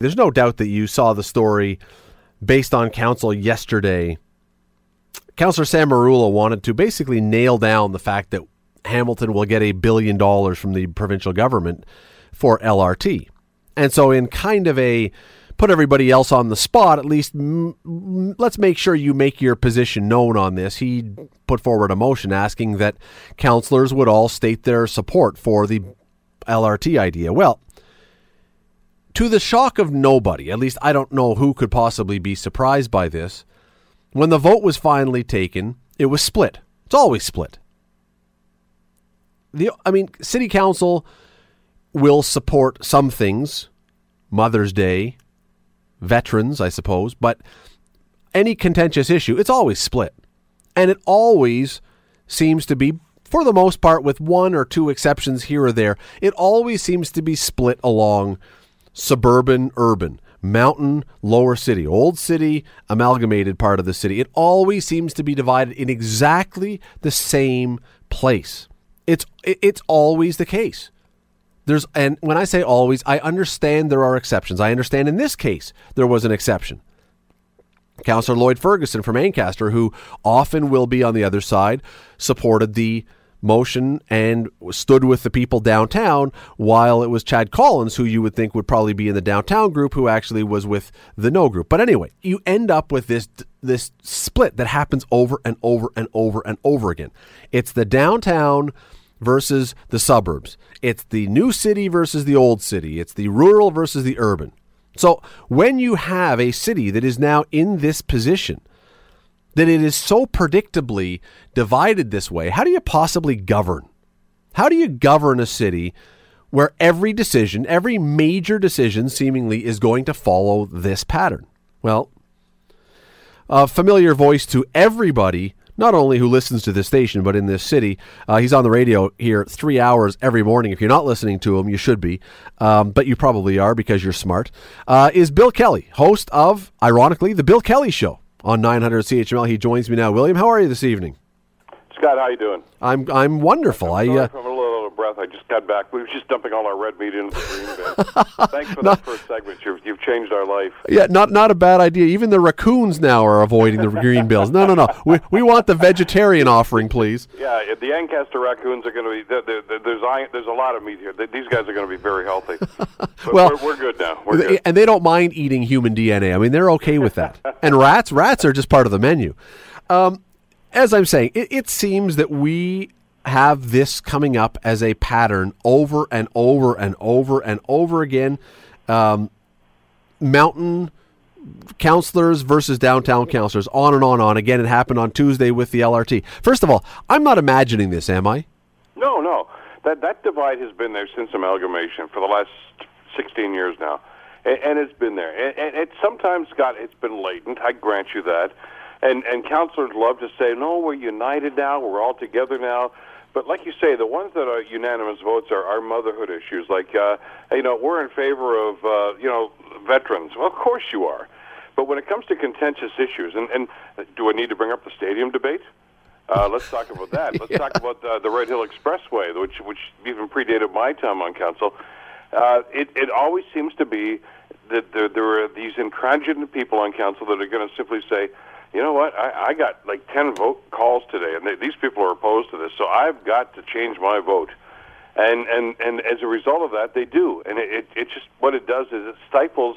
There's no doubt that you saw the story based on council yesterday. Councillor Sam Merulla wanted to basically nail down the fact that Hamilton will get a billion dollars from the provincial government for LRT. And so, in kind of a put everybody else on the spot, at least m- m- let's make sure you make your position known on this. He put forward a motion asking that councillors would all state their support for the LRT idea. Well, to the shock of nobody, at least I don't know who could possibly be surprised by this, when the vote was finally taken, it was split. It's always split. The I mean, city council will support some things, Mother's Day, veterans, I suppose, but any contentious issue, it's always split. And it always seems to be for the most part with one or two exceptions here or there, it always seems to be split along suburban, urban, mountain, lower city, old city, amalgamated part of the city. It always seems to be divided in exactly the same place. It's it's always the case. There's and when I say always, I understand there are exceptions. I understand in this case there was an exception. Councillor Lloyd Ferguson from Ancaster, who often will be on the other side, supported the motion and stood with the people downtown, while it was Chad Collins, who you would think would probably be in the downtown group, who actually was with the no group. But anyway, you end up with this this split that happens over and over and over and over again. It's the downtown versus the suburbs. It's the new city versus the old city. It's the rural versus the urban. So when you have a city that is now in this position, that it is so predictably divided this way, how do you possibly govern? How do you govern a city where every decision, every major decision seemingly is going to follow this pattern? Well, a familiar voice to everybody, not only who listens to this station, but in this city. Uh, he's on the radio here three hours every morning. If you're not listening to him, you should be, um, but you probably are because you're smart. Uh, is Bill Kelly, host of, ironically, The Bill Kelly Show on 900 CHML. He joins me now. William, how are you this evening? Scott, how are you doing? I'm I'm wonderful. I'm I uh, breath. I just got back. We were just dumping all our red meat into the green bin. Thanks for that first segment. You've, you've changed our life. yeah, not not a bad idea. Even the raccoons now are avoiding the green bills. No, no, no. We we want the vegetarian offering, please. Yeah, the Ancaster raccoons are going to be. There, there, there's there's a lot of meat here. These guys are going to be very healthy. Well, we're, we're good now. We're good. And they don't mind eating human DNA. I mean, they're okay with that. and rats, rats are just part of the menu. Um, as I'm saying, it, it seems that we have this coming up as a pattern over and over and over and over again. Um, mountain counselors versus downtown counselors, on and on and on. Again, it happened on Tuesday with the LRT. First of all, I'm not imagining this, am I? No, no. That that divide has been there since amalgamation for the last 16 years now, and, it's been there. And, and it sometimes got it's been latent. I grant you that. And and counselors love to say, "No, we're united now. We're all together now." But like you say, the ones that are unanimous votes are, are motherhood issues. Like, uh, you know, we're in favor of, uh, you know, veterans. Well, of course you are. But when it comes to contentious issues, and, and do I need to bring up the stadium debate? Uh, let's talk about that. Let's talk about uh, the Red Hill Expressway, which which even predated my time on council. Uh, it it always seems to be that there, there are these intransigent people on council that are going to simply say, you know what, I, I got like ten vote calls today, and they, these people are opposed to this, so I've got to change my vote. And and and as a result of that, they do, and it it, it just what it does is it stifles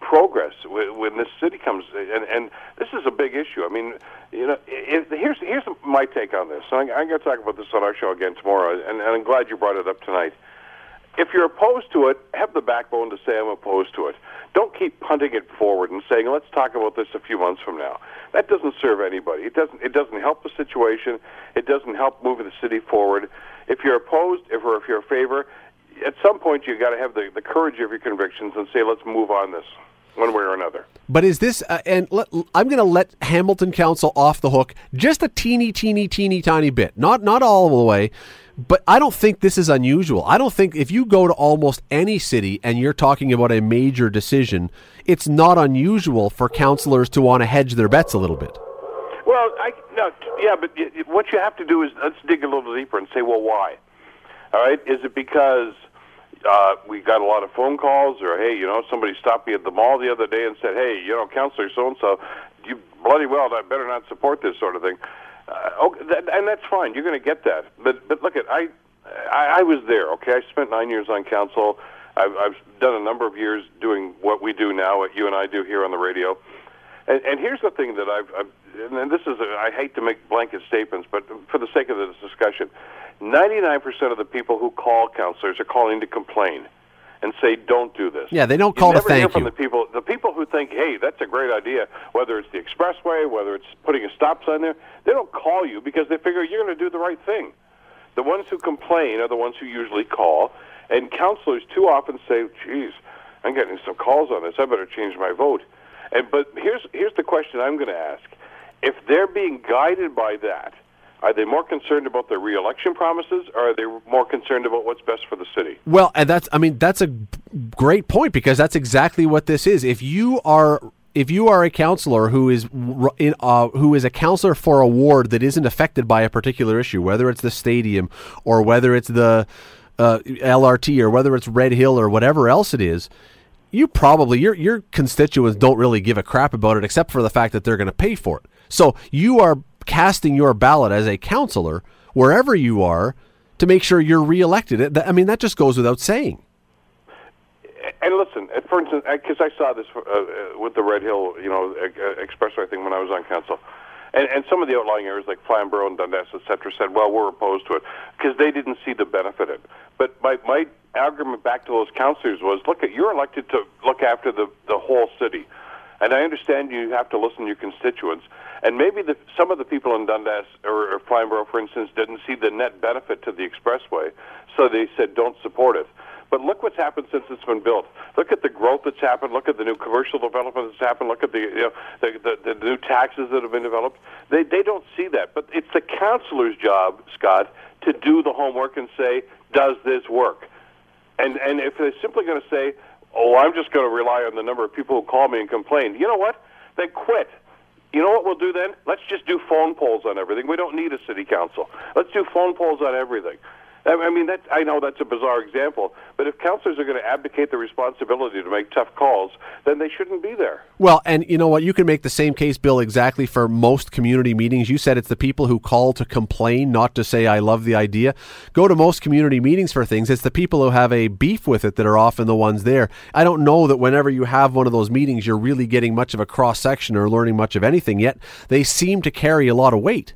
progress when, this city comes and and this is a big issue. I mean, you know, it, here's here's my take on this. I'm, I'm going to talk about this on our show again tomorrow, and, and I'm glad you brought it up tonight. If you're opposed to it, have the backbone to say I'm opposed to it. Don't keep punting it forward and saying let's talk about this a few months from now. That doesn't serve anybody. It doesn't it doesn't help the situation. It doesn't help moving the city forward. If you're opposed, if or if you're in favor, at some point you've got to have the, the courage of your convictions and say let's move on this one way or another. But is this, uh, and let, I'm going to let Hamilton Council off the hook just a teeny, teeny, teeny, tiny bit. Not, not all the way, but I don't think this is unusual. I don't think if you go to almost any city and you're talking about a major decision, it's not unusual for councilors to want to hedge their bets a little bit. Well, I no, yeah, but what you have to do is let's dig a little deeper and say, well, why? All right, is it because uh, we got a lot of phone calls, or hey, you know, somebody stopped me at the mall the other day and said, hey, you know, Councillor so and so, you bloody well, I better not support this sort of thing. Uh, okay, that, and that's fine. You're going to get that. But but look at I, I I was there. Okay, I spent nine years on council. I've, I've done a number of years doing what we do now, what you and I do here on the radio. And, and here's the thing that I've, I've and this is a, I hate to make blanket statements, but for the sake of this discussion, 99% of the people who call counselors are calling to complain and say, "Don't do this." Yeah, they don't call you to never hear thank from you. the people. The people who think, "Hey, that's a great idea," whether it's the expressway, whether it's putting a stop sign there, they don't call you because they figure you're going to do the right thing. The ones who complain are the ones who usually call, and counselors too often say, "Geez, I'm getting some calls on this. I better change my vote." And but here's here's the question I'm going to ask: If they're being guided by that, are they more concerned about their reelection promises, or are they more concerned about what's best for the city? Well, and that's I mean that's a great point because that's exactly what this is. If you are if you are a counselor who is in, uh, who is a counselor for a ward that isn't affected by a particular issue, whether it's the stadium or whether it's the uh, LRT or whether it's Red Hill or whatever else it is, you probably your your constituents don't really give a crap about it except for the fact that they're going to pay for it. So you are casting your ballot as a counselor wherever you are to make sure you're reelected. I mean that just goes without saying. And listen, uh, for instance, because I saw this uh, uh, with the Red Hill, you know, uh, uh, expressway thing when I was on council, and and some of the outlying areas like Flamborough and Dundas, et cetera, said, well, we're opposed to it because they didn't see the benefit of it. But my my argument back to those councillors was, look, at you're elected to look after the the whole city, and I understand you have to listen to your constituents. And maybe the, some of the people in Dundas or, or Flamborough, for instance, didn't see the net benefit to the expressway, so they said don't support it. But look what's happened since it's been built. Look at the growth that's happened. Look at the new commercial development that's happened. Look at the you know the, the, the new taxes that have been developed. They they don't see that. But it's the councillor's job, Scott, to do the homework and say, does this work? And and if they're simply going to say, oh, I'm just going to rely on the number of people who call me and complain, you know what? Then quit. You know what we'll do then? Let's just do phone polls on everything. We don't need a city council. Let's do phone polls on everything. I mean, I know that's a bizarre example, but if councillors are going to abdicate the responsibility to make tough calls, then they shouldn't be there. Well, and you know what? You can make the same case, Bill, exactly for most community meetings. You said it's the people who call to complain, not to say, I love the idea. Go to most community meetings for things. It's the people who have a beef with it that are often the ones there. I don't know that whenever you have one of those meetings, you're really getting much of a cross section or learning much of anything, yet they seem to carry a lot of weight.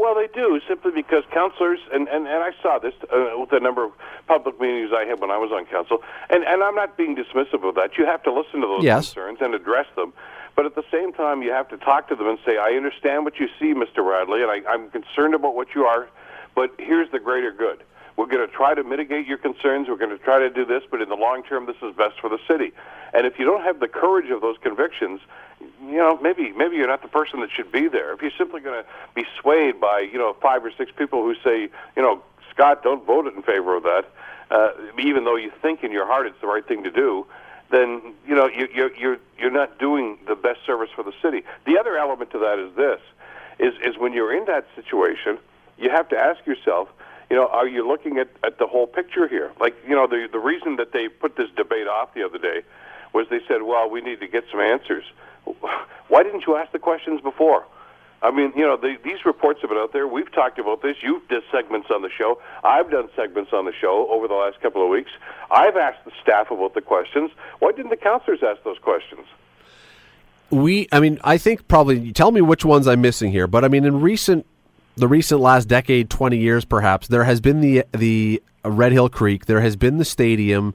Well, they do simply because councillors, and, and, and I saw this uh, with the number of public meetings I had when I was on council, and, and I'm not being dismissive of that. You have to listen to those Yes. concerns and address them, but at the same time, you have to talk to them and say, I understand what you see, Mr. Radley, and I, I'm concerned about what you are, but here's the greater good. We're going to try to mitigate your concerns. We're going to try to do this, but in the long term, this is best for the city. And if you don't have the courage of those convictions, you know, maybe maybe you're not the person that should be there. If you're simply going to be swayed by you know five or six people who say, you know, Scott, don't vote in favor of that, uh, even though you think in your heart it's the right thing to do, then you know you, you're you're you're not doing the best service for the city. The other element to that is this: is is when you're in that situation, you have to ask yourself, you know, are you looking at, at the whole picture here? Like, you know, the the reason that they put this debate off the other day was they said, well, we need to get some answers. Why didn't you ask the questions before? I mean, you know, the, these reports have been out there. We've talked about this. You've done segments on the show. I've done segments on the show over the last couple of weeks. I've asked the staff about the questions. Why didn't the counselors ask those questions? we i mean i think probably tell me which ones i'm missing here but i mean in recent the recent last decade 20 years perhaps there has been the the red hill creek there has been the stadium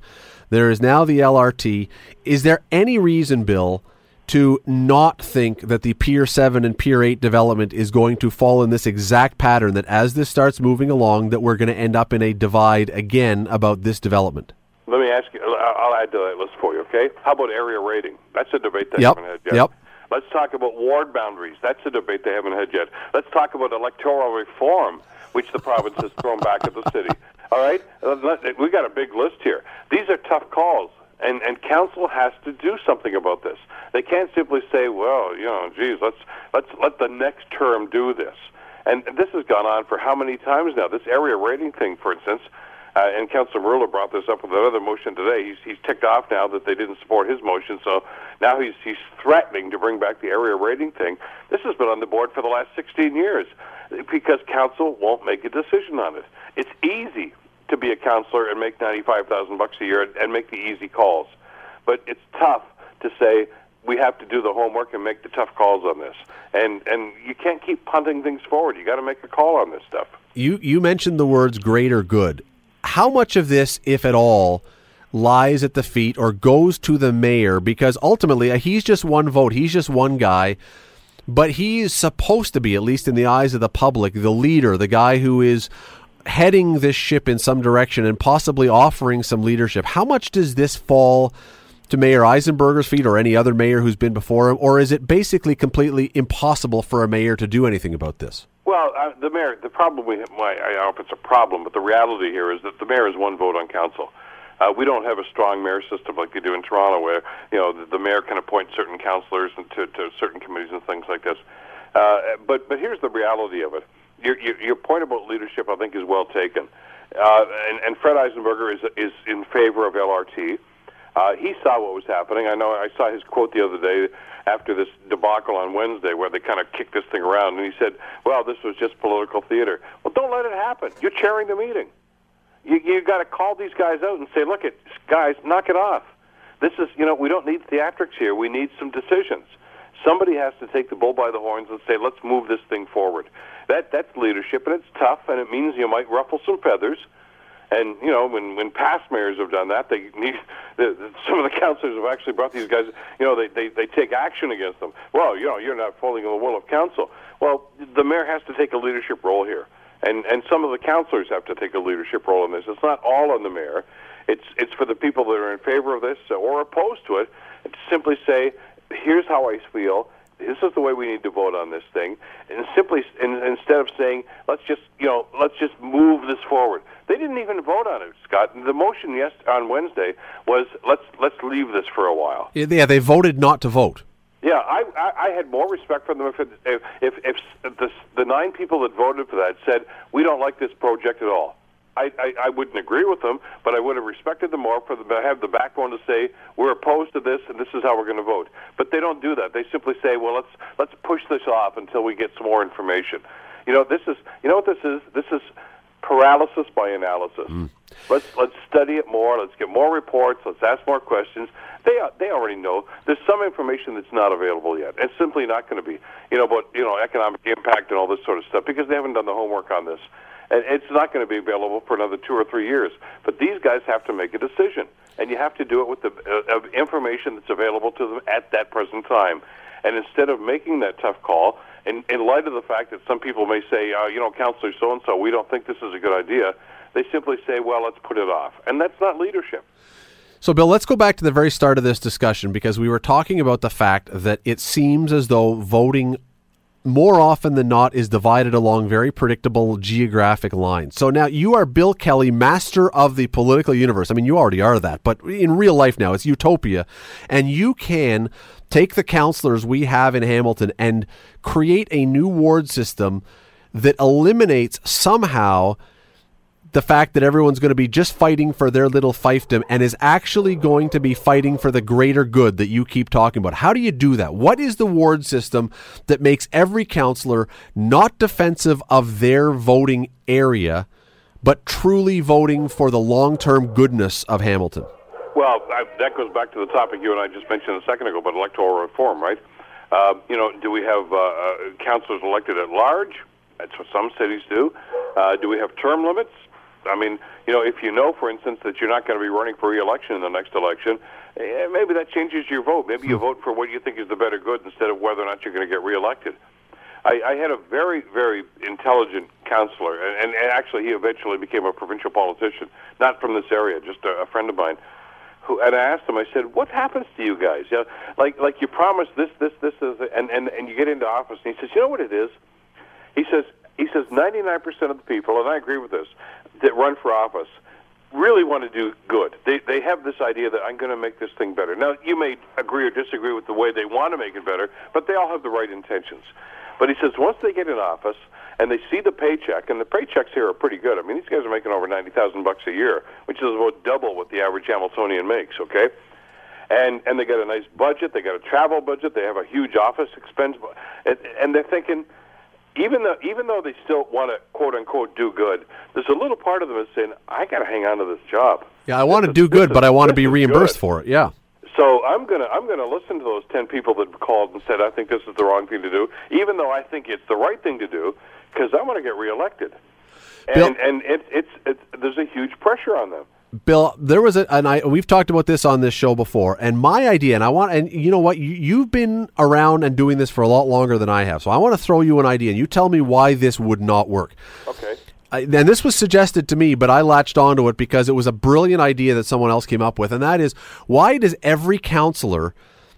there is now the lrt is there any reason bill to not think that the Pier 7 and Pier 8 development is going to fall in this exact pattern that as this starts moving along that we're going to end up in a divide again about this development Let me ask you. I'll add to that list for you. Okay? How about area rating? That's a debate they Yep, haven't had yet. yep. Let's talk about ward boundaries. That's a debate they haven't had yet. Let's talk about electoral reform, which the province has thrown back at the city. All right, Uh, let- we got a big list here. These are tough calls, and and council has to do something about this. They can't simply say, well, you know, geez, let's let's let the next term do this. And this has gone on for how many times now? This area rating thing, for instance. Uh, and Councilor Merulla brought this up with another motion today. He's, he's ticked off now that they didn't support his motion, so now he's, he's threatening to bring back the area rating thing. This has been on the board for the last 16 years because council won't make a decision on it. It's easy to be a counselor and make 95,000 bucks a year and make the easy calls. But it's tough to say we have to do the homework and make the tough calls on this. And and you can't keep punting things forward. You got to make a call on this stuff. You you mentioned the words greater good how much of this, if at all, lies at the feet or goes to the mayor? Because ultimately, uh, he's just one vote, he's just one guy. But he's supposed to be, at least in the eyes of the public, the leader, the guy who is heading this ship in some direction and possibly offering some leadership. How much does this fall to Mayor Eisenberger's feet or any other mayor who's been before him? Or is it basically completely impossible for a mayor to do anything about this? Well, uh, the mayor. The problem we, well, I don't know if it's a problem, but the reality here is that the mayor is one vote on council. Uh, we don't have a strong mayor system like they do in Toronto, where you know the, the mayor can appoint certain councillors to, to certain committees and things like this. Uh, but but here's the reality of it. Your, your, your point about leadership, I think, is well taken. Uh, and, and Fred Eisenberger is is in favor of LRT. Uh, he saw what was happening. I know I saw his quote the other day after this debacle on Wednesday where they kind of kicked this thing around, and he said, "Well, this was just political theater." Well, don't let it happen. You're chairing the meeting. You you got to call these guys out and say, "Look, it guys, knock it off. This is you know we don't need theatrics here. We need some decisions." Somebody has to take the bull by the horns and say, "Let's move this thing forward." That that's leadership, and it's tough, and it means you might ruffle some feathers. And you know, when when past mayors have done that, they need the, some of the councillors have actually brought these guys. You know, they, they they take action against them. Well, you know, you're not following the will of council. Well, the mayor has to take a leadership role here, and and some of the councillors have to take a leadership role in this. It's not all on the mayor. It's it's for the people that are in favor of this or opposed to it. To simply say, here's how I feel this is the way we need to vote on this thing, and simply and, instead of saying let's just you know let's just move this forward. They didn't even vote on it, Scott. The motion yes on Wednesday was let's let's leave this for a while. Yeah, they voted not to vote. Yeah, I, I, I had more respect for them if, it, if if if the the nine people that voted for that said we don't like this project at all. I, I, I wouldn't agree with them, but I would have respected them more for them to have the backbone to say we're opposed to this and this is how we're going to vote. But they don't do that. They simply say, well, let's let's push this off until we get some more information. You know, this is you know what this is. This is paralysis by analysis. Mm. Let's let's study it more. Let's get more reports. Let's ask more questions. They they already know. There's some information that's not available yet. It's simply not going to be. You know, about you know economic impact and all this sort of stuff because they haven't done the homework on this and it's not going to be available for another two or three years. But these guys have to make a decision, and you have to do it with the uh, information that's available to them at that present time. And instead of making that tough call, in, in light of the fact that some people may say, uh, you know, Counselor so and so, we don't think this is a good idea, they simply say, well, let's put it off. And that's not leadership. So, Bill, let's go back to the very start of this discussion because we were talking about the fact that it seems as though voting more often than not is divided along very predictable geographic lines. So now you are Bill Kelly, master of the political universe. I mean, you already are that, but in real life now, it's utopia. And you can take the councillors we have in Hamilton and create a new ward system that eliminates somehow the fact that everyone's going to be just fighting for their little fiefdom and is actually going to be fighting for the greater good that you keep talking about. How do you do that? What is the ward system that makes every counselor not defensive of their voting area, but truly voting for the long term goodness of Hamilton? Well, I, that goes back to the topic you and I just mentioned a second ago about electoral reform, right? Uh, you know, do we have uh, uh, councillors elected at large? That's what some cities do. Uh, do we have term limits? I mean, you know, if you know, for instance, that you're not going to be running for re-election in the next election, eh, maybe that changes your vote. Maybe you hmm. vote for what you think is the better good instead of whether or not you're going to get re-elected. I, I had a very, very intelligent counselor, and, and actually he eventually became a provincial politician, not from this area, just a, a friend of mine. Who, and I asked him, I said, "What happens to you guys? You know, like, like you promise this, this, this, is, and and and you get into office." And he says, "You know what it is?" He says, "He says 99% of the people, and I agree with this, that run for office really want to do good. They they have this idea that I'm going to make this thing better. Now, you may agree or disagree with the way they want to make it better, but they all have the right intentions. But he says once they get in office and they see the paycheck, and the paychecks here are pretty good. I mean, these guys are making over ninety thousand bucks a year, which is about double what the average Hamiltonian makes. Okay, and and they got a nice budget, they got a travel budget, they have a huge office expense, and, and they're thinking. Even though, even though they still want to quote unquote do good, there's a little part of them that's saying, "I got to hang on to this job." Yeah, I want to do good, but I want to be reimbursed good. for it. Yeah. So I'm gonna I'm gonna listen to those ten people that called and said I think this is the wrong thing to do, even though I think it's the right thing to do, because I want to get reelected. Bill- And and it, it's it's there's a huge pressure on them. Bill, there was a, and I we've talked about this on this show before, and my idea, and I want, and you know what, you, you've been around and doing this for a lot longer than I have, so I want to throw you an idea, and you tell me why this would not work. Okay. I, and this was suggested to me, but I latched onto it because it was a brilliant idea that someone else came up with, and that is why does every counselor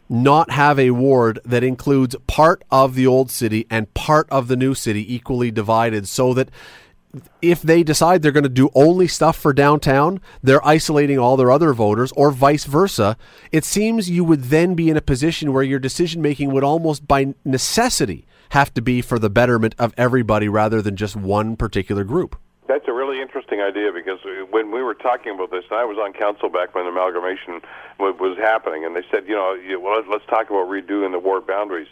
not have a ward that includes part of the old city and part of the new city equally divided so that if they decide they're going to do only stuff for downtown, they're isolating all their other voters, or vice versa. It seems you would then be in a position where your decision making would almost by necessity have to be for the betterment of everybody rather than just one particular group. That's a really interesting idea because uh, when we were talking about this, I was on council back when amalgamation was happening, and they said, you know, well, let's talk about redoing the ward boundaries.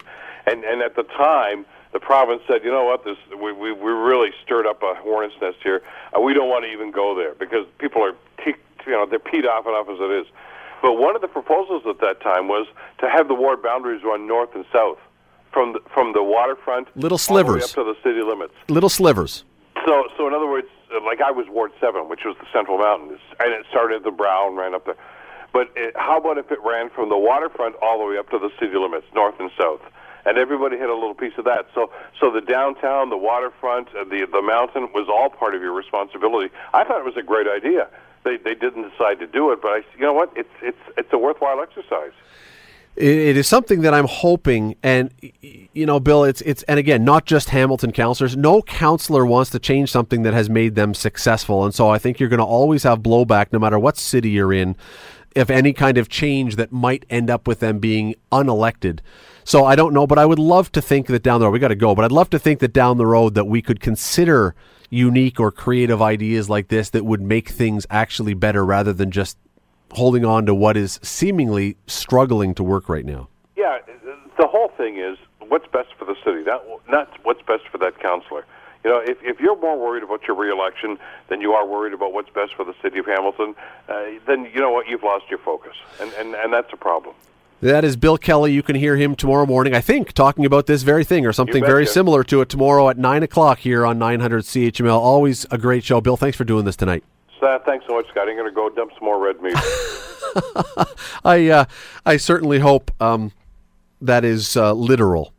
And and at the time, the province said, you know what, this we we, we really stirred up a hornet's nest here. Uh, we don't want to even go there because people are, te- you know, they're peed off enough as it is. But one of the proposals at that time was to have the ward boundaries run north and south from the, from the waterfront Little all the way slivers. up to the city limits. Little slivers. So, so in other words, uh, like I was Ward Seven, which was the Central Mountains, and it started at the Brow and ran up there. But it, how about if it ran from the waterfront all the way up to the city limits, north and south, and everybody had a little piece of that. So, so the downtown, the waterfront, uh, the the mountain was all part of your responsibility. I thought it was a great idea. They they didn't decide to do it, but I, you know what? It's it's it's a worthwhile exercise. It, is something that I'm hoping, and you know, Bill, it's it's, and again, not just Hamilton counselors. No counselor wants to change something that has made them successful, and so I think you're going to always have blowback, no matter what city you're in, if any kind of change that might end up with them being unelected. So I don't know, but I would love to think that down the road we got to go. But I'd love to think that down the road that we could consider unique or creative ideas like this that would make things actually better rather than just holding on to what is seemingly struggling to work right now. Yeah, the whole thing is what's best for the city, not not what's best for that councillor. You know, if if you're more worried about your reelection than you are worried about what's best for the city of Hamilton, uh, then you know what you've lost your focus, and and and that's a problem. That is Bill Kelly. You can hear him tomorrow morning, I think, talking about this very thing or something very similar to it tomorrow at 9 o'clock here on 900 CHML. Always a great show. Bill, thanks for doing this tonight. So thanks so much, Scott. I'm going to go dump some more red meat. I, uh, I certainly hope um, that is uh, literal,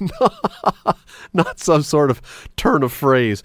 not some sort of turn of phrase.